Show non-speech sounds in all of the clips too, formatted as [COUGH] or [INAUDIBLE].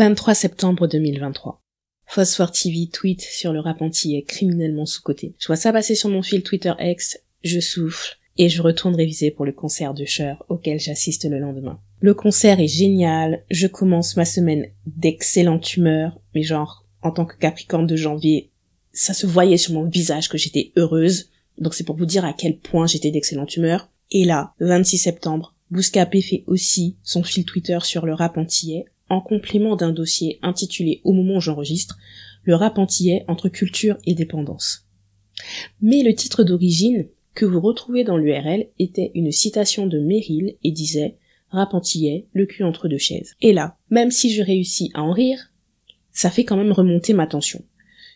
23 septembre 2023. Phosphore TV tweet sur le rap est criminellement sous-coté. Je vois ça passer sur mon fil Twitter X, je souffle et je retourne réviser pour le concert de Cher auquel j'assiste le lendemain. Le concert est génial, je commence ma semaine d'excellente humeur, mais genre, en tant que capricorne de janvier, ça se voyait sur mon visage que j'étais heureuse, donc c'est pour vous dire à quel point j'étais d'excellente humeur. Et là, 26 septembre, Bouscapé fait aussi son fil Twitter sur le rap antillais, en complément d'un dossier intitulé Au moment où j'enregistre, le rap antillais entre culture et dépendance. Mais le titre d'origine, que vous retrouvez dans l'URL, était une citation de Merrill et disait Rap antillais, le cul entre deux chaises. Et là, même si je réussis à en rire, ça fait quand même remonter ma tension.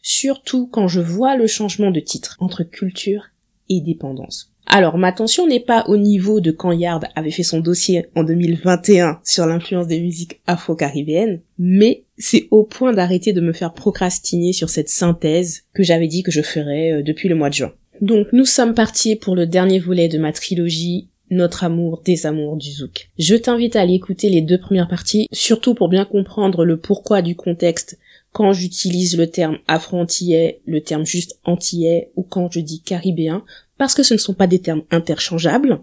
Surtout quand je vois le changement de titre entre culture et dépendance. Alors, ma tension n'est pas au niveau de quand Yard avait fait son dossier en 2021 sur l'influence des musiques afro-caribéennes, mais c'est au point d'arrêter de me faire procrastiner sur cette synthèse que j'avais dit que je ferais euh, depuis le mois de juin. Donc, nous sommes partis pour le dernier volet de ma trilogie notre amour des amours du zouk. Je t'invite à aller écouter les deux premières parties, surtout pour bien comprendre le pourquoi du contexte quand j'utilise le terme afro-antillais, le terme juste antillais, ou quand je dis caribéen, parce que ce ne sont pas des termes interchangeables.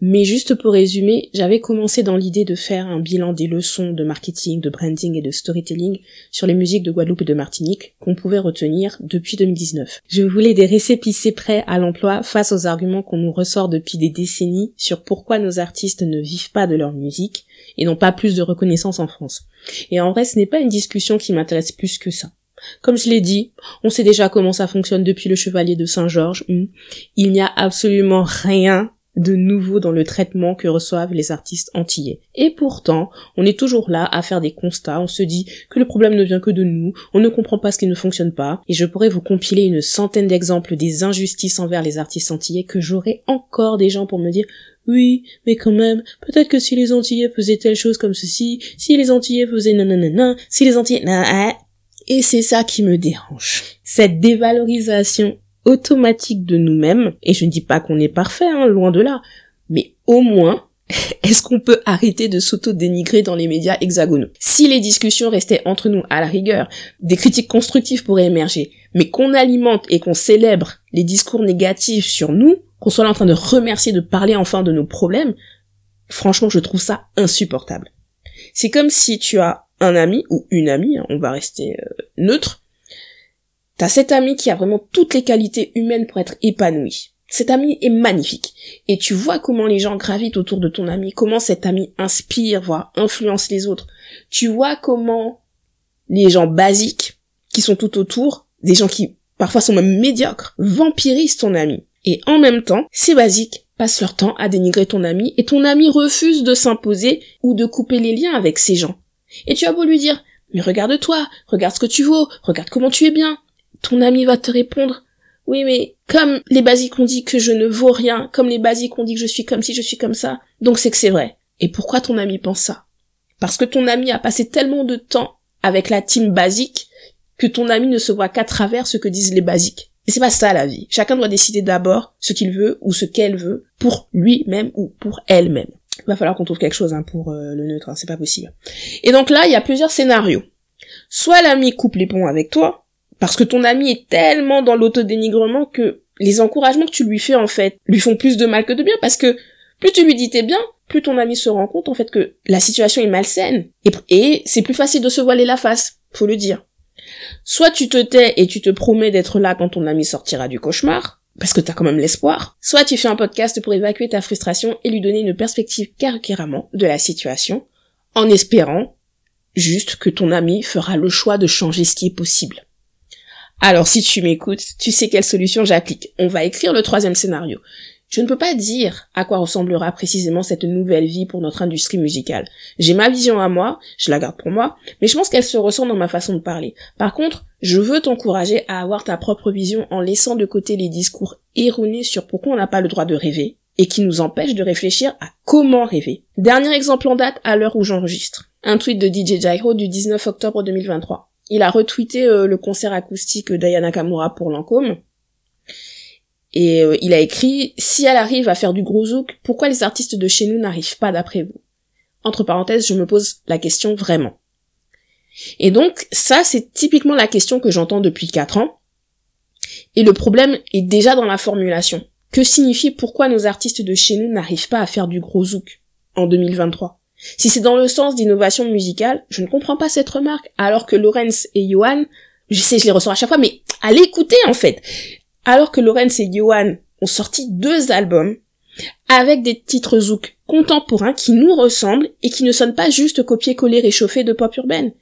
Mais juste pour résumer, j'avais commencé dans l'idée de faire un bilan des leçons de marketing, de branding et de storytelling sur les musiques de Guadeloupe et de Martinique qu'on pouvait retenir depuis 2019. Je voulais des récépissés prêts à l'emploi face aux arguments qu'on nous ressort depuis des décennies sur pourquoi nos artistes ne vivent pas de leur musique et n'ont pas plus de reconnaissance en France. Et en vrai, ce n'est pas une discussion qui m'intéresse plus que ça. Comme je l'ai dit, on sait déjà comment ça fonctionne depuis le Chevalier de Saint-Georges. Hmm. Il n'y a absolument rien de nouveau dans le traitement que reçoivent les artistes antillais. Et pourtant, on est toujours là à faire des constats, on se dit que le problème ne vient que de nous, on ne comprend pas ce qui ne fonctionne pas, et je pourrais vous compiler une centaine d'exemples des injustices envers les artistes antillais que j'aurais encore des gens pour me dire oui, mais quand même, peut-être que si les Antillais faisaient telle chose comme ceci, si les Antillais faisaient nanana, si les Antillais... Et c'est ça qui me dérange. Cette dévalorisation automatique de nous-mêmes, et je ne dis pas qu'on est parfait, hein, loin de là, mais au moins, [LAUGHS] est-ce qu'on peut arrêter de s'auto-dénigrer dans les médias hexagonaux? Si les discussions restaient entre nous à la rigueur, des critiques constructives pourraient émerger, mais qu'on alimente et qu'on célèbre les discours négatifs sur nous, qu'on soit là en train de remercier de parler enfin de nos problèmes, franchement je trouve ça insupportable. C'est comme si tu as un ami ou une amie, hein, on va rester euh, neutre, t'as cet ami qui a vraiment toutes les qualités humaines pour être épanoui. Cet ami est magnifique. Et tu vois comment les gens gravitent autour de ton ami, comment cet ami inspire, voire influence les autres. Tu vois comment les gens basiques qui sont tout autour, des gens qui parfois sont même médiocres, vampirisent ton ami. Et en même temps, ces basiques passent leur temps à dénigrer ton ami et ton ami refuse de s'imposer ou de couper les liens avec ces gens. Et tu as beau lui dire, mais regarde-toi, regarde ce que tu vaux, regarde comment tu es bien. Ton ami va te répondre, oui, mais comme les basiques ont dit que je ne vaux rien, comme les basiques ont dit que je suis comme si je suis comme ça, donc c'est que c'est vrai. Et pourquoi ton ami pense ça? Parce que ton ami a passé tellement de temps avec la team basique que ton ami ne se voit qu'à travers ce que disent les basiques. Et c'est pas ça la vie. Chacun doit décider d'abord ce qu'il veut ou ce qu'elle veut pour lui-même ou pour elle-même va falloir qu'on trouve quelque chose hein, pour euh, le neutre, hein, c'est pas possible. Et donc là, il y a plusieurs scénarios. Soit l'ami coupe les ponts avec toi, parce que ton ami est tellement dans l'autodénigrement que les encouragements que tu lui fais en fait lui font plus de mal que de bien, parce que plus tu lui dis t'es bien, plus ton ami se rend compte en fait que la situation est malsaine, et, c'est plus facile de se voiler la face, faut le dire. Soit tu te tais et tu te promets d'être là quand ton ami sortira du cauchemar, parce que t'as quand même l'espoir, soit tu fais un podcast pour évacuer ta frustration et lui donner une perspective carrément de la situation, en espérant juste que ton ami fera le choix de changer ce qui est possible. Alors si tu m'écoutes, tu sais quelle solution j'applique. On va écrire le troisième scénario. Je ne peux pas dire à quoi ressemblera précisément cette nouvelle vie pour notre industrie musicale. J'ai ma vision à moi, je la garde pour moi, mais je pense qu'elle se ressent dans ma façon de parler. Par contre, je veux t'encourager à avoir ta propre vision en laissant de côté les discours erronés sur pourquoi on n'a pas le droit de rêver et qui nous empêchent de réfléchir à comment rêver. Dernier exemple en date à l'heure où j'enregistre. Un tweet de DJ Jairo du 19 octobre 2023. Il a retweeté euh, le concert acoustique d'Ayana Kamura pour Lancôme et euh, il a écrit Si elle arrive à faire du gros zouk, pourquoi les artistes de chez nous n'arrivent pas d'après vous? Entre parenthèses, je me pose la question vraiment. Et donc, ça, c'est typiquement la question que j'entends depuis 4 ans. Et le problème est déjà dans la formulation. Que signifie pourquoi nos artistes de chez nous n'arrivent pas à faire du gros zouk en 2023 Si c'est dans le sens d'innovation musicale, je ne comprends pas cette remarque, alors que Lorenz et Johan, je sais, je les ressors à chaque fois, mais allez écouter en fait. Alors que Lorenz et Johan ont sorti deux albums avec des titres zouk contemporains qui nous ressemblent et qui ne sonnent pas juste copier-coller réchauffé de pop urbaine.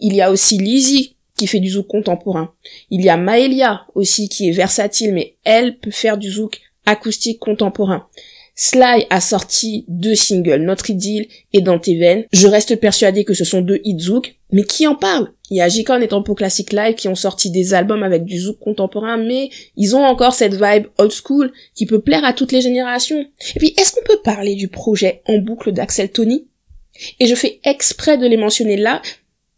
Il y a aussi Lizzie qui fait du zouk contemporain. Il y a Maëlia aussi qui est versatile mais elle peut faire du zouk acoustique contemporain. Sly a sorti deux singles, Notre Idylle et Dans tes veines. Je reste persuadé que ce sont deux hits zouk, mais qui en parle? Il y a J-Con et Tempo Classic Live qui ont sorti des albums avec du zouk contemporain, mais ils ont encore cette vibe old school qui peut plaire à toutes les générations. Et puis, est-ce qu'on peut parler du projet en boucle d'Axel Tony Et je fais exprès de les mentionner là,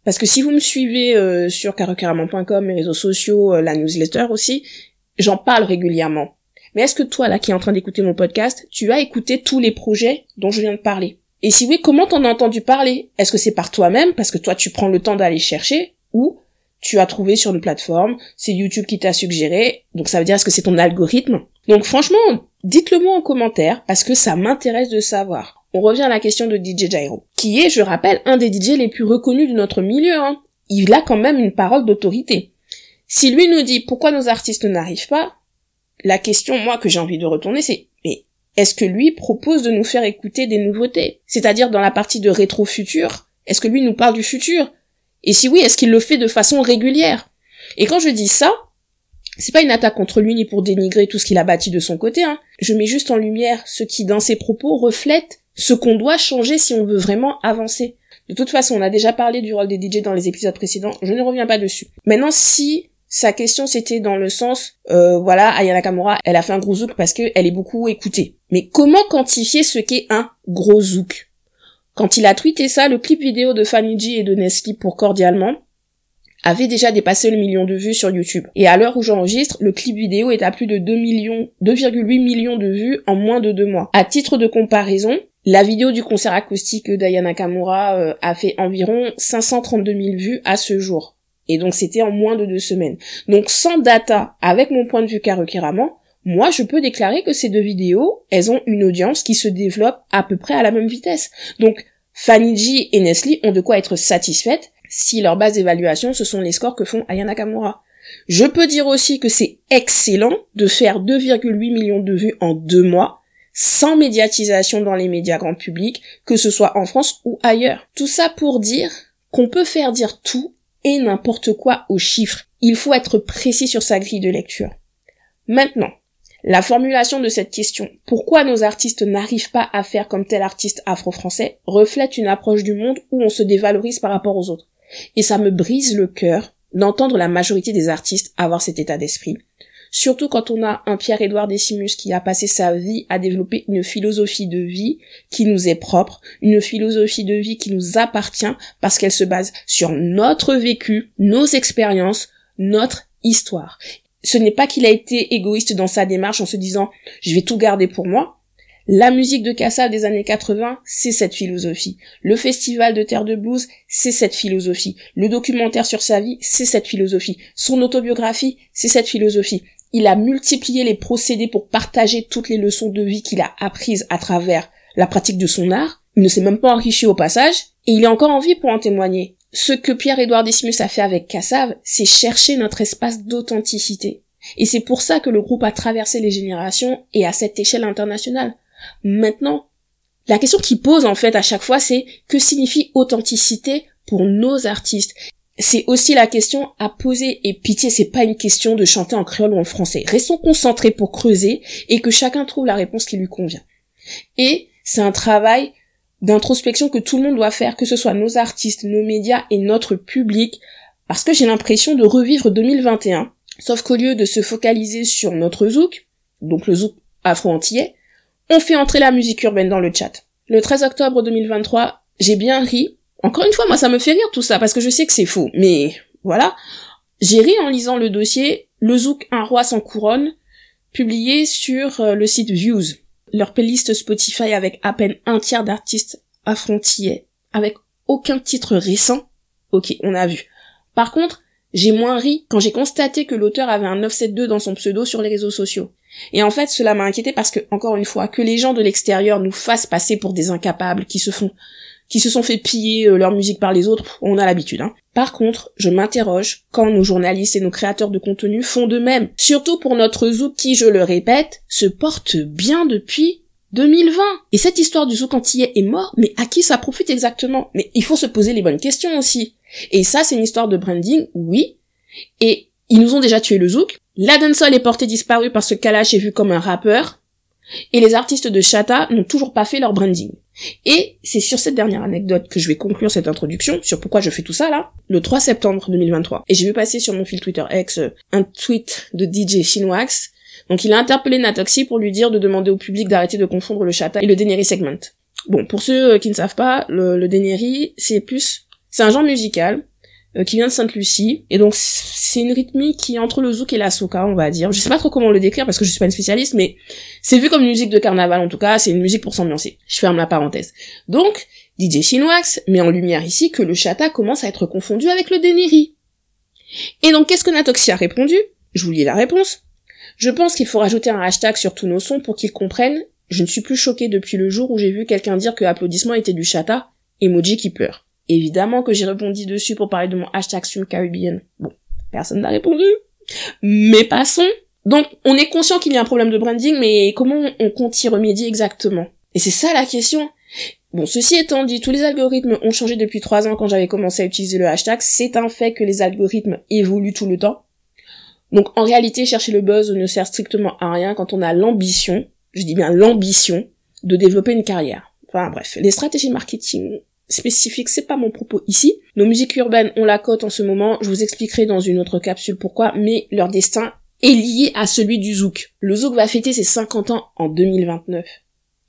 parce que si vous me suivez euh, sur carocaramon.com, mes réseaux sociaux, euh, la newsletter aussi, j'en parle régulièrement. Mais est-ce que toi, là, qui es en train d'écouter mon podcast, tu as écouté tous les projets dont je viens de parler? Et si oui, comment t'en as entendu parler? Est-ce que c'est par toi-même, parce que toi, tu prends le temps d'aller chercher, ou tu as trouvé sur une plateforme, c'est YouTube qui t'a suggéré, donc ça veut dire est-ce que c'est ton algorithme? Donc franchement, dites-le moi en commentaire, parce que ça m'intéresse de savoir. On revient à la question de DJ Gyro, qui est, je rappelle, un des DJ les plus reconnus de notre milieu. Hein. Il a quand même une parole d'autorité. Si lui nous dit pourquoi nos artistes n'arrivent pas, la question, moi, que j'ai envie de retourner, c'est, mais est-ce que lui propose de nous faire écouter des nouveautés? C'est-à-dire dans la partie de rétro-futur, est-ce que lui nous parle du futur? Et si oui, est-ce qu'il le fait de façon régulière? Et quand je dis ça, c'est pas une attaque contre lui ni pour dénigrer tout ce qu'il a bâti de son côté, hein. Je mets juste en lumière ce qui, dans ses propos, reflète ce qu'on doit changer si on veut vraiment avancer. De toute façon, on a déjà parlé du rôle des DJ dans les épisodes précédents, je ne reviens pas dessus. Maintenant, si sa question c'était dans le sens, euh, voilà, Ayana Kamura, elle a fait un gros zouk parce qu'elle est beaucoup écoutée. Mais comment quantifier ce qu'est un gros zouk? Quand il a tweeté ça, le clip vidéo de Fanny et de Nestlé pour Cordialement avait déjà dépassé le million de vues sur YouTube. Et à l'heure où j'enregistre, le clip vidéo est à plus de 2 millions, 2,8 millions de vues en moins de deux mois. À titre de comparaison, la vidéo du concert acoustique d'Ayana Kamura euh, a fait environ 532 000 vues à ce jour. Et donc c'était en moins de deux semaines. Donc sans data, avec mon point de vue carrément, moi je peux déclarer que ces deux vidéos, elles ont une audience qui se développe à peu près à la même vitesse. Donc Fanny G et Nestlé ont de quoi être satisfaites si leur base d'évaluation ce sont les scores que font Ayana Kamura. Je peux dire aussi que c'est excellent de faire 2,8 millions de vues en deux mois, sans médiatisation dans les médias grand public, que ce soit en France ou ailleurs. Tout ça pour dire qu'on peut faire dire tout et n'importe quoi aux chiffres. Il faut être précis sur sa grille de lecture. Maintenant, la formulation de cette question, pourquoi nos artistes n'arrivent pas à faire comme tel artiste afro-français, reflète une approche du monde où on se dévalorise par rapport aux autres. Et ça me brise le cœur d'entendre la majorité des artistes avoir cet état d'esprit. Surtout quand on a un Pierre-Édouard Décimus qui a passé sa vie à développer une philosophie de vie qui nous est propre, une philosophie de vie qui nous appartient parce qu'elle se base sur notre vécu, nos expériences, notre histoire. Ce n'est pas qu'il a été égoïste dans sa démarche en se disant je vais tout garder pour moi. La musique de Cassa des années 80, c'est cette philosophie. Le festival de Terre de Blues, c'est cette philosophie. Le documentaire sur sa vie, c'est cette philosophie. Son autobiographie, c'est cette philosophie. Il a multiplié les procédés pour partager toutes les leçons de vie qu'il a apprises à travers la pratique de son art. Il ne s'est même pas enrichi au passage, et il est encore en vie pour en témoigner. Ce que Pierre-Édouard Dismus a fait avec Cassav, c'est chercher notre espace d'authenticité. Et c'est pour ça que le groupe a traversé les générations et à cette échelle internationale. Maintenant, la question qui pose en fait à chaque fois, c'est que signifie authenticité pour nos artistes? C'est aussi la question à poser. Et pitié, c'est pas une question de chanter en créole ou en français. Restons concentrés pour creuser et que chacun trouve la réponse qui lui convient. Et c'est un travail d'introspection que tout le monde doit faire, que ce soit nos artistes, nos médias et notre public, parce que j'ai l'impression de revivre 2021. Sauf qu'au lieu de se focaliser sur notre zouk, donc le zouk afro-antillais, on fait entrer la musique urbaine dans le chat. Le 13 octobre 2023, j'ai bien ri encore une fois, moi, ça me fait rire tout ça, parce que je sais que c'est faux. Mais voilà. J'ai ri en lisant le dossier Le Zouk, un roi sans couronne, publié sur euh, le site Views. Leur playlist Spotify avec à peine un tiers d'artistes affrontillés, avec aucun titre récent, Ok, on a vu. Par contre, j'ai moins ri quand j'ai constaté que l'auteur avait un 972 dans son pseudo sur les réseaux sociaux. Et en fait, cela m'a inquiété parce que, encore une fois, que les gens de l'extérieur nous fassent passer pour des incapables qui se font, qui se sont fait piller euh, leur musique par les autres, on a l'habitude. Hein. Par contre, je m'interroge quand nos journalistes et nos créateurs de contenu font de même. Surtout pour notre zouk qui, je le répète, se porte bien depuis 2020. Et cette histoire du zouk antillais est mort, mais à qui ça profite exactement? Mais il faut se poser les bonnes questions aussi. Et ça, c'est une histoire de branding, oui. Et ils nous ont déjà tué le zouk. La est portée disparue parce que Kalash est vu comme un rappeur. Et les artistes de Chata n'ont toujours pas fait leur branding. Et c'est sur cette dernière anecdote que je vais conclure cette introduction, sur pourquoi je fais tout ça là, le 3 septembre 2023. Et j'ai vu passer sur mon fil Twitter X euh, un tweet de DJ Shinwax. Donc il a interpellé Natoxy pour lui dire de demander au public d'arrêter de confondre le Chata et le Deneri segment. Bon, pour ceux euh, qui ne savent pas, le, le c'est plus c'est un genre musical euh, qui vient de Sainte-Lucie et donc c'est une rythmique qui est entre le zouk et la soca, on va dire. Je sais pas trop comment le décrire parce que je suis pas une spécialiste, mais c'est vu comme une musique de carnaval en tout cas. C'est une musique pour s'ambiancer. Je ferme la parenthèse. Donc DJ Chinoax met en lumière ici que le chata commence à être confondu avec le deneri. Et donc qu'est-ce que Natoxi a répondu? Je vous lis la réponse. Je pense qu'il faut rajouter un hashtag sur tous nos sons pour qu'ils comprennent. Je ne suis plus choqué depuis le jour où j'ai vu quelqu'un dire que applaudissement était du chata. Emoji qui pleure. Évidemment que j'ai rebondi dessus pour parler de mon hashtag sur Caribbean. Bon, personne n'a répondu. Mais passons. Donc, on est conscient qu'il y a un problème de branding, mais comment on compte y remédier exactement? Et c'est ça la question. Bon, ceci étant dit, tous les algorithmes ont changé depuis trois ans quand j'avais commencé à utiliser le hashtag. C'est un fait que les algorithmes évoluent tout le temps. Donc, en réalité, chercher le buzz ne sert strictement à rien quand on a l'ambition, je dis bien l'ambition, de développer une carrière. Enfin bref, les stratégies marketing spécifique, c'est pas mon propos ici. Nos musiques urbaines ont la cote en ce moment, je vous expliquerai dans une autre capsule pourquoi, mais leur destin est lié à celui du zouk. Le zouk va fêter ses 50 ans en 2029.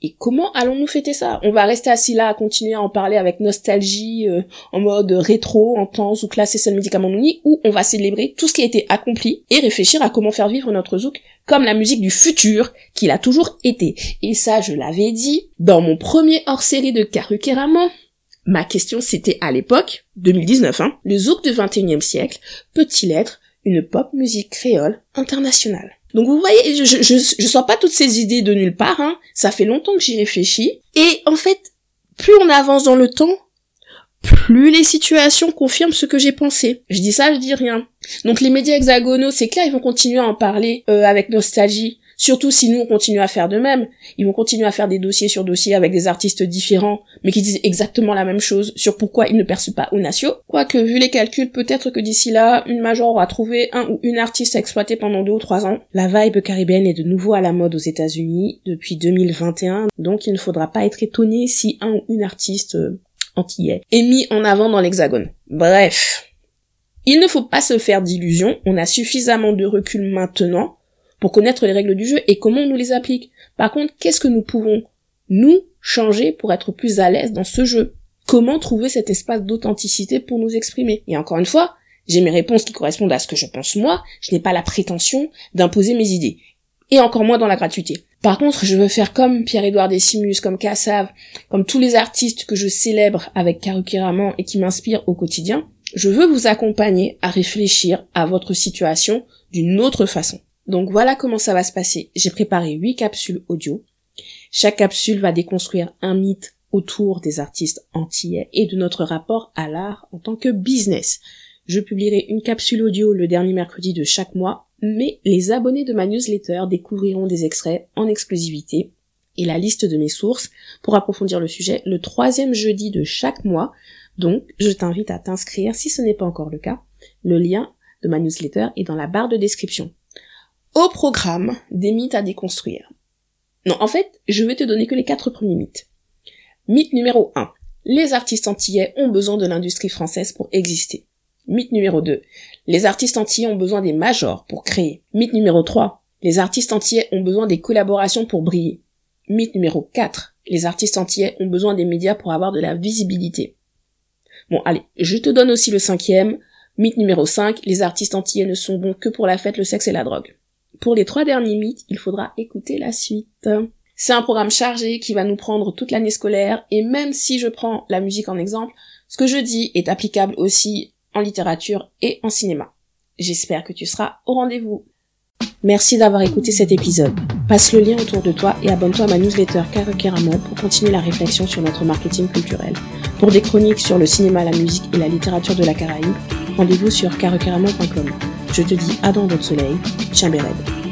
Et comment allons-nous fêter ça? On va rester assis là à continuer à en parler avec nostalgie, euh, en mode rétro, en temps là c'est seul médicament nouni, ou on va célébrer tout ce qui a été accompli et réfléchir à comment faire vivre notre zouk comme la musique du futur qu'il a toujours été. Et ça, je l'avais dit dans mon premier hors-série de Karukeraman, Ma question c'était à l'époque, 2019, hein, le zouk du 21e siècle peut-il être une pop musique créole internationale? Donc vous voyez, je, je, je, sors pas toutes ces idées de nulle part, hein. ça fait longtemps que j'y réfléchis. Et en fait, plus on avance dans le temps, plus les situations confirment ce que j'ai pensé. Je dis ça, je dis rien. Donc les médias hexagonaux, c'est clair, ils vont continuer à en parler euh, avec nostalgie. Surtout si nous on continue à faire de même, ils vont continuer à faire des dossiers sur dossiers avec des artistes différents, mais qui disent exactement la même chose sur pourquoi ils ne percent pas au natio. Quoique, vu les calculs, peut-être que d'ici là, une major aura trouvé un ou une artiste à exploiter pendant deux ou trois ans. La vibe caribéenne est de nouveau à la mode aux États-Unis depuis 2021, donc il ne faudra pas être étonné si un ou une artiste euh, antillais est mis en avant dans l'hexagone. Bref. Il ne faut pas se faire d'illusions, on a suffisamment de recul maintenant pour connaître les règles du jeu et comment on nous les applique. Par contre, qu'est-ce que nous pouvons, nous, changer pour être plus à l'aise dans ce jeu? Comment trouver cet espace d'authenticité pour nous exprimer? Et encore une fois, j'ai mes réponses qui correspondent à ce que je pense moi, je n'ai pas la prétention d'imposer mes idées. Et encore moins dans la gratuité. Par contre, je veux faire comme Pierre-Édouard Decimus, comme Kassav, comme tous les artistes que je célèbre avec Karukiraman et qui m'inspirent au quotidien. Je veux vous accompagner à réfléchir à votre situation d'une autre façon. Donc voilà comment ça va se passer. J'ai préparé 8 capsules audio. Chaque capsule va déconstruire un mythe autour des artistes antillais et de notre rapport à l'art en tant que business. Je publierai une capsule audio le dernier mercredi de chaque mois, mais les abonnés de ma newsletter découvriront des extraits en exclusivité et la liste de mes sources pour approfondir le sujet le troisième jeudi de chaque mois. Donc, je t'invite à t'inscrire si ce n'est pas encore le cas. Le lien de ma newsletter est dans la barre de description. Au programme des mythes à déconstruire. Non, en fait, je vais te donner que les quatre premiers mythes. Mythe numéro 1. Les artistes antillais ont besoin de l'industrie française pour exister. Mythe numéro 2. Les artistes antillais ont besoin des majors pour créer. Mythe numéro 3. Les artistes antillais ont besoin des collaborations pour briller. Mythe numéro 4. Les artistes antillais ont besoin des médias pour avoir de la visibilité. Bon, allez, je te donne aussi le cinquième. Mythe numéro 5. Les artistes antillais ne sont bons que pour la fête, le sexe et la drogue. Pour les trois derniers mythes, il faudra écouter la suite. C'est un programme chargé qui va nous prendre toute l'année scolaire et même si je prends la musique en exemple, ce que je dis est applicable aussi en littérature et en cinéma. J'espère que tu seras au rendez-vous. Merci d'avoir écouté cet épisode. Passe le lien autour de toi et abonne-toi à ma newsletter Karakeramo pour continuer la réflexion sur notre marketing culturel. Pour des chroniques sur le cinéma, la musique et la littérature de la Caraïbe, rendez-vous sur karakeramo.com. Je te dis à dans votre soleil. Chambered.